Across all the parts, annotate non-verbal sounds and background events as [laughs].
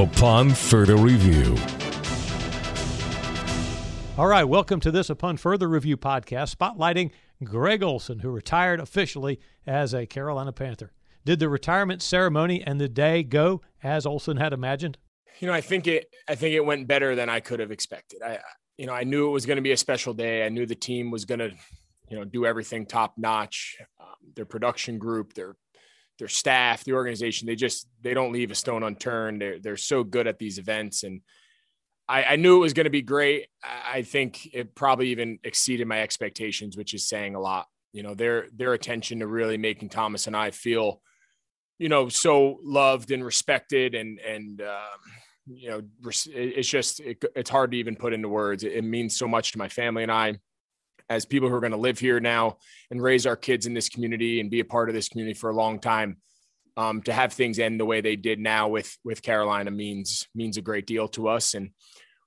upon further review. All right, welcome to this Upon Further Review podcast, spotlighting Greg Olsen, who retired officially as a Carolina Panther. Did the retirement ceremony and the day go as Olsen had imagined? You know, I think it. I think it went better than I could have expected. I, you know, I knew it was going to be a special day. I knew the team was going to, you know, do everything top notch. Um, their production group, their their staff, the organization, they just they don't leave a stone unturned. They're they're so good at these events and I, I knew it was going to be great. I think it probably even exceeded my expectations, which is saying a lot. You know, their their attention to really making Thomas and I feel, you know, so loved and respected, and and um, you know, it's just it, it's hard to even put into words. It, it means so much to my family and I, as people who are going to live here now and raise our kids in this community and be a part of this community for a long time. Um, to have things end the way they did now with with Carolina means means a great deal to us, and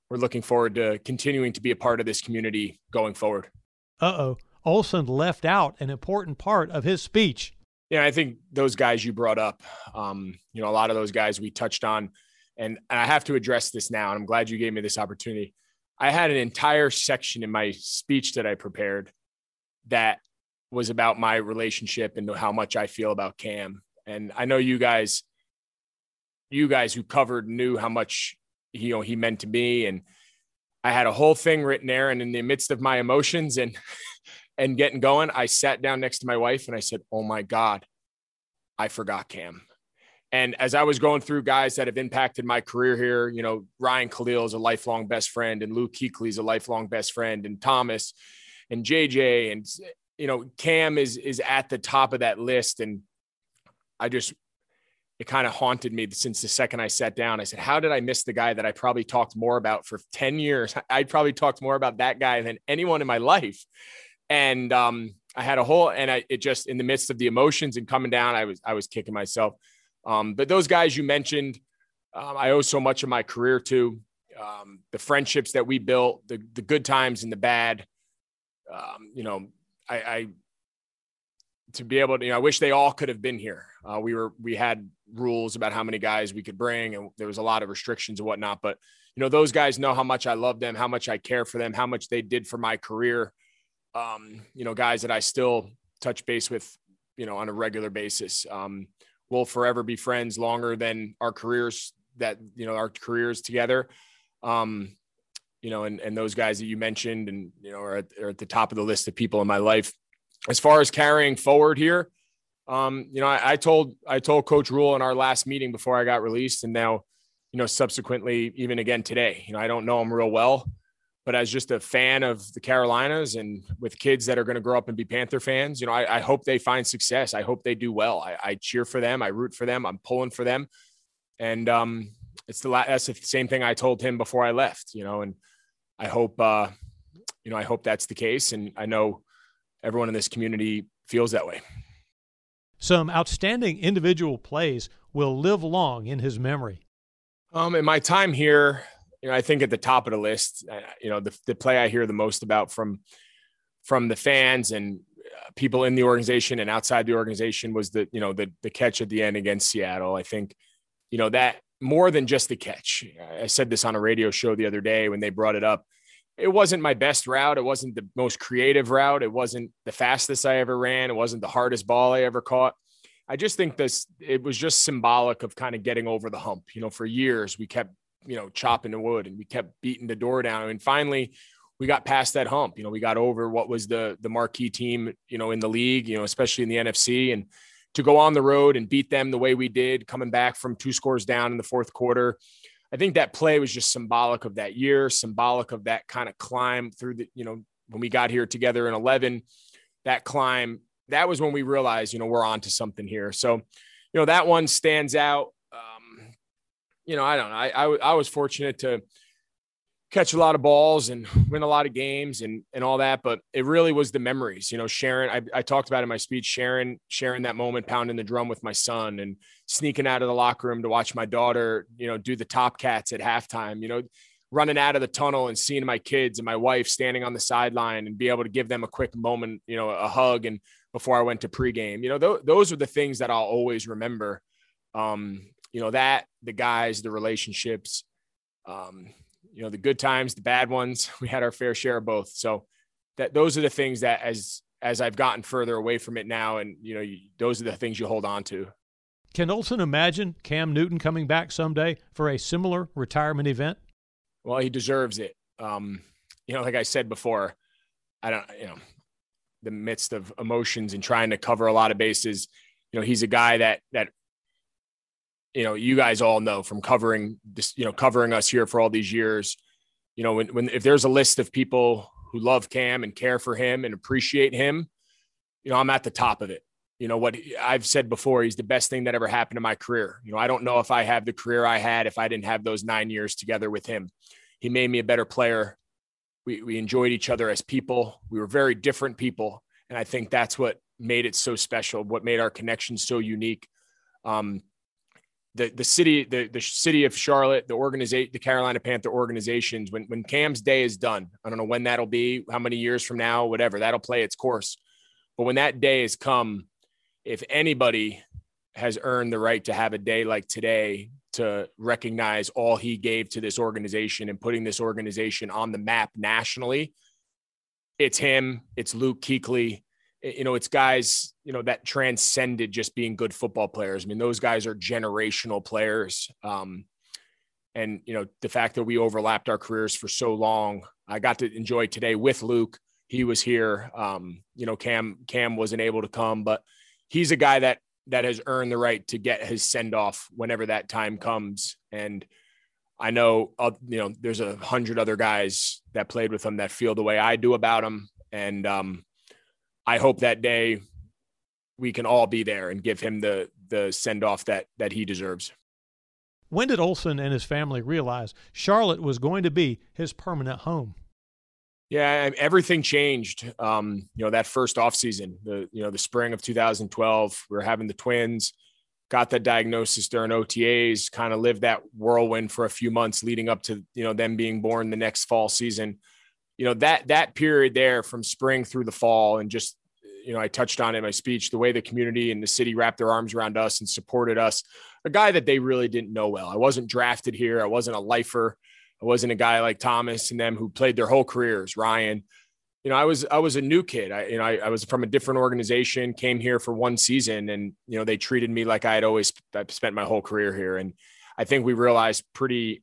we're looking forward to continuing to be a part of this community going forward. Uh oh. Olsen left out an important part of his speech. Yeah, I think those guys you brought up, um, you know, a lot of those guys we touched on, and, and I have to address this now. And I'm glad you gave me this opportunity. I had an entire section in my speech that I prepared that was about my relationship and how much I feel about Cam. And I know you guys, you guys who covered knew how much he, you know, he meant to me. And I had a whole thing written there. And in the midst of my emotions and, [laughs] and getting going, I sat down next to my wife and I said, Oh my God, I forgot Cam. And as I was going through guys that have impacted my career here, you know, Ryan Kalil is a lifelong best friend, and Luke Kuechly is a lifelong best friend, and Thomas and JJ, and you know, Cam is is at the top of that list. And I just it kind of haunted me since the second I sat down. I said, How did I miss the guy that I probably talked more about for 10 years? [laughs] I probably talked more about that guy than anyone in my life. And um, I had a whole, and I, it just in the midst of the emotions and coming down, I was, I was kicking myself. Um, but those guys you mentioned, um, I owe so much of my career to um, the friendships that we built, the, the good times and the bad. Um, you know, I, I to be able to, you know, I wish they all could have been here. Uh, we were, we had rules about how many guys we could bring, and there was a lot of restrictions and whatnot. But, you know, those guys know how much I love them, how much I care for them, how much they did for my career. Um, you know, guys that I still touch base with, you know, on a regular basis. We'll forever be friends longer than our careers that, you know, our careers together. Um, you know, and, and those guys that you mentioned and, you know, are at, are at the top of the list of people in my life as far as carrying forward here, um, you know, I, I, told I told Coach Rhule in our last meeting before I got released, and now, you know, subsequently, even again today, you know, I don't know him real well, but as just a fan of the Carolinas and with kids that are going to grow up and be Panther fans, you know, I, I, hope they find success. I hope they do well. I, I, cheer for them. I root for them. I'm pulling for them, and um, it's the that's the same thing I told him before I left. You know, and I hope uh, you know I hope that's the case, and I know everyone in this community feels that way. Some outstanding individual plays will live long in his memory. Um, in my time here, you know, I think at the top of the list, uh, you know, the, the play I hear the most about from from the fans and uh, people in the organization and outside the organization was the you know the the catch at the end against Seattle. I think you know that more than just the catch. I said this on a radio show the other day when they brought it up it wasn't my best route. It wasn't the most creative route. It wasn't the fastest I ever ran. It wasn't the hardest ball I ever caught. I just think this, it was just symbolic of kind of getting over the hump. You know, for years we kept, you know, chopping the wood and we kept beating the door down. And finally, we got past that hump. You know, we got over what was the the marquee team, you know, in the league, you know, especially in the NFC. And to go on the road and beat them the way we did, coming back from two scores down in the fourth quarter, I think that play was just symbolic of that year, symbolic of that kind of climb through the, you know, when we got here together in 11, that climb, that was when we realized, you know, we're on to something here. So, you know, that one stands out. You know, I don't know. I, I, I was fortunate to, catch a lot of balls and [laughs] win a lot of games and and all that but it really was the memories you know Sharon, I, I talked about in my speech Sharon, sharing that moment pounding the drum with my son and sneaking out of the locker room to watch my daughter you know do the top cats at halftime you know running out of the tunnel and seeing my kids and my wife standing on the sideline and be able to give them a quick moment you know a hug and before I went to pregame you know th- those are the things that I'll always remember um you know, that, the guys, the relationships, um, you know, the good times, the bad ones, [laughs] we had our fair share of both. So that those are the things that as, as I've gotten further away from it now, and you know, you, those are the things you hold on to. Can Olsen imagine Cam Newton coming back someday for a similar retirement event? Well, he deserves it. Um, you know, like I said before, I don't, you know, the midst of emotions and trying to cover a lot of bases, you know, he's a guy that that you know, you guys all know from covering this, you know, covering us here for all these years. You know, when when if there's a list of people who love Cam and care for him and appreciate him, you know, I'm at the top of it. You know what I've said before, he's the best thing that ever happened to my career. You know, I don't know if I have the career I had if I didn't have those 9 years together with him. He made me a better player. We we enjoyed each other as people. We were very different people, and I think that's what made it so special, what made our connection so unique. Um, the the city the the city of Charlotte, the organization, the Carolina Panther organizations. When when Cam's day is done, I don't know when that'll be, how many years from now, whatever. That'll play its course. But when that day has come, if anybody has earned the right to have a day like today to recognize all he gave to this organization and putting this organization on the map nationally, it's him. It's Luke Kuechly you know, it's guys, you know, that transcended just being good football players. I mean, those guys are generational players. Um, and, you know, the fact that we overlapped our careers for so long, I got to enjoy today with Luke. He was here. Um, you know, Cam, Cam wasn't able to come, but he's a guy that, that has earned the right to get his send off whenever that time comes. And I know, uh, you know, there's a hundred other guys that played with him that feel the way I do about him. And, um, I hope that day we can all be there and give him the the send off that that he deserves. When did Olsen and his family realize Charlotte was going to be his permanent home? Yeah, everything changed. Um, you know, that first offseason, the you know, the spring of 2012, we were having the twins, got that diagnosis during OTAs, kind of lived that whirlwind for a few months leading up to, you know, them being born the next fall season you know that that period there from spring through the fall and just you know i touched on in my speech the way the community and the city wrapped their arms around us and supported us a guy that they really didn't know well. I wasn't drafted here. I wasn't a lifer. I wasn't a guy like thomas and them who played their whole careers ryan. You know i was i was a new kid. I you know I, I was from a different organization came here for one season and you know they treated me like i had always spent my whole career here. And i think we realized pretty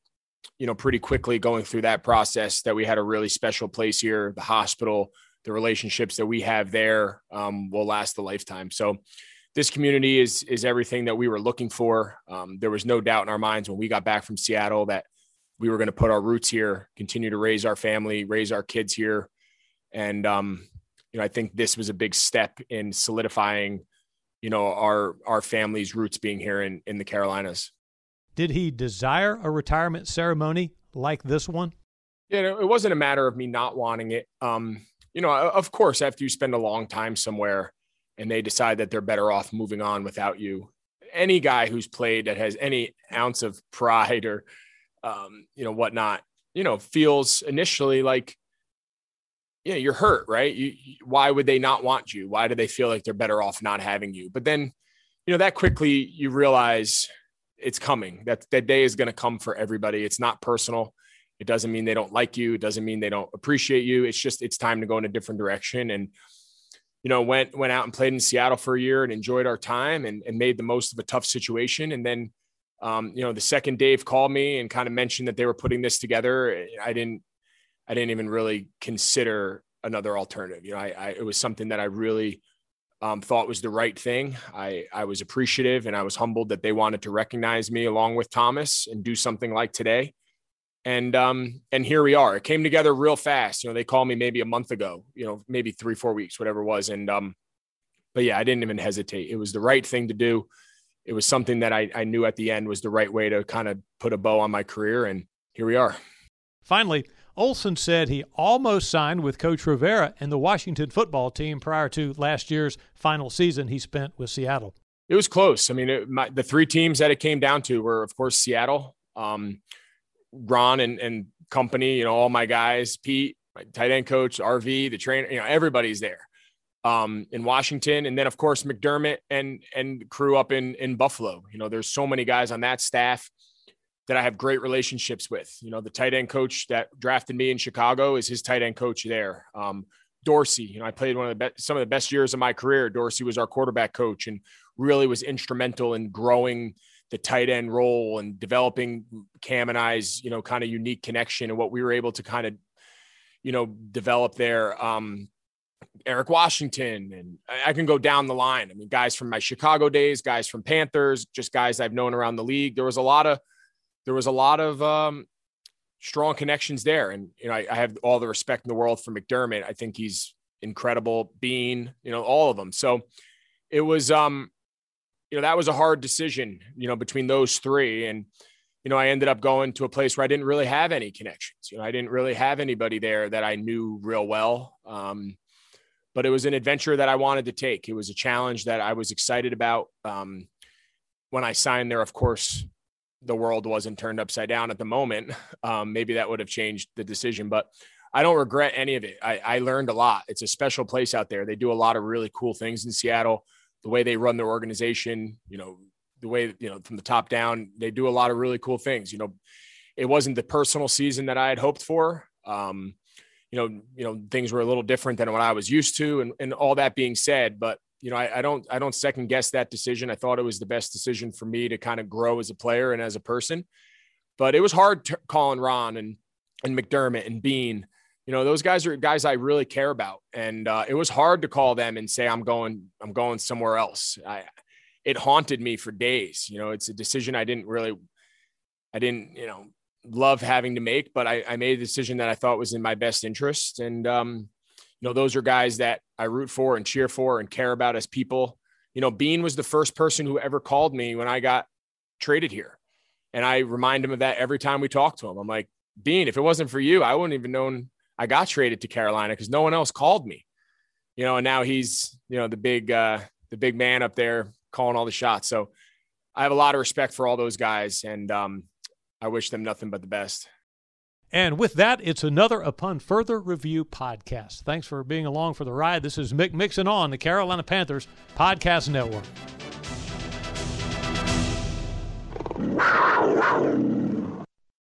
you know, pretty quickly going through that process that we had a really special place here, the hospital, the relationships that we have there um, will last a lifetime. So this community is is everything that we were looking for. Um, there was no doubt in our minds when we got back from Seattle that we were going to put our roots here, continue to raise our family, raise our kids here, and um, you know I think this was a big step in solidifying, you know, our our family's roots being here in in the Carolinas. Did he desire a retirement ceremony like this one? Yeah, it wasn't a matter of me not wanting it. Um, you know, of course, after you spend a long time somewhere and they decide that they're better off moving on without you, any guy who's played that has any ounce of pride or, um, you know, whatnot, you know, feels initially like, yeah, you're hurt, right? You, why would they not want you? Why do they feel like they're better off not having you? But then, you know, that quickly you realize it's coming. That that day is going to come for everybody. It's not personal. It doesn't mean they don't like you. It doesn't mean they don't appreciate you. It's just it's time to go in a different direction. And you know, went went out and played in Seattle for a year and enjoyed our time and, and made the most of a tough situation. And then, um, you know, the second Dave called me and kind of mentioned that they were putting this together. I didn't I didn't even really consider another alternative. You know, I, I it was something that I really um, thought was the right thing. I, I was appreciative and I was humbled that they wanted to recognize me along with Thomas and do something like today. And um, and here we are. It came together real fast. You know, they called me maybe a month ago, you know, maybe three, four weeks, whatever it was. And um, but yeah, I didn't even hesitate. It was the right thing to do. It was something that I, I knew at the end was the right way to kind of put a bow on my career. And here we are. Finally, Olsen said he almost signed with Coach Rivera and the Washington football team prior to last year's final season he spent with Seattle. It was close. I mean, it, my, the three teams that it came down to were, of course, Seattle, um, Ron and, and company, you know, all my guys, Pete, my tight end coach, RV, the trainer, you know, everybody's there. um, in Washington, and then of course McDermott and and crew up in in Buffalo. You know, there's so many guys on that staff that I have great relationships with. You know, the tight end coach that drafted me in Chicago is his tight end coach there. Um, Dorsey, you know, I played one of the best, some of the best years of my career. Dorsey was our quarterback coach and really was instrumental in growing the tight end role and developing Cam and I's, you know, kind of unique connection and what we were able to kind of, you know, develop there. Um, Eric Washington, and I can go down the line. I mean, guys from my Chicago days, guys from Panthers, just guys I've known around the league. There was a lot of, there was a lot of um, strong connections there, and you know, I, I have all the respect in the world for McDermott. I think he's incredible. Beane, you know, all of them. So it was, um, you know, that was a hard decision, you know, between those three, and you know, I ended up going to a place where I didn't really have any connections. You know, I didn't really have anybody there that I knew real well. Um, but it was an adventure that I wanted to take. It was a challenge that I was excited about. Um, when I signed there, of course, the world wasn't turned upside down at the moment. Um, maybe that would have changed the decision, but I don't regret any of it. I, I learned a lot. It's a special place out there. They do a lot of really cool things in Seattle. The way they run their organization, you know, the way you know from the top down, they do a lot of really cool things. You know, it wasn't the personal season that I had hoped for. Um, you know, you know, things were a little different than what I was used to, and, and all that being said, but you know, I, I don't, I don't second guess that decision. I thought it was the best decision for me to kind of grow as a player and as a person, but it was hard to calling Ron and and McDermott and Beane. You know, those guys are guys I really care about, and uh, it was hard to call them and say I'm going, I'm going somewhere else. I, it haunted me for days. You know, it's a decision I didn't really, I didn't, you know, love having to make, but I, I, made a decision that I thought was in my best interest. And, um, you know, those are guys that I root for and cheer for and care about as people. You know, Beane was the first person who ever called me when I got traded here. And I remind him of that every time we talk to him. I'm like, Beane, if it wasn't for you, I wouldn't even known I got traded to Carolina because no one else called me. You know, and now he's, you know, the big uh the big man up there calling all the shots. So I have a lot of respect for all those guys. And um, I wish them nothing but the best. And with that, it's another Upon Further Review podcast. Thanks for being along for the ride. This is Mick Mixon on the Carolina Panthers Podcast Network.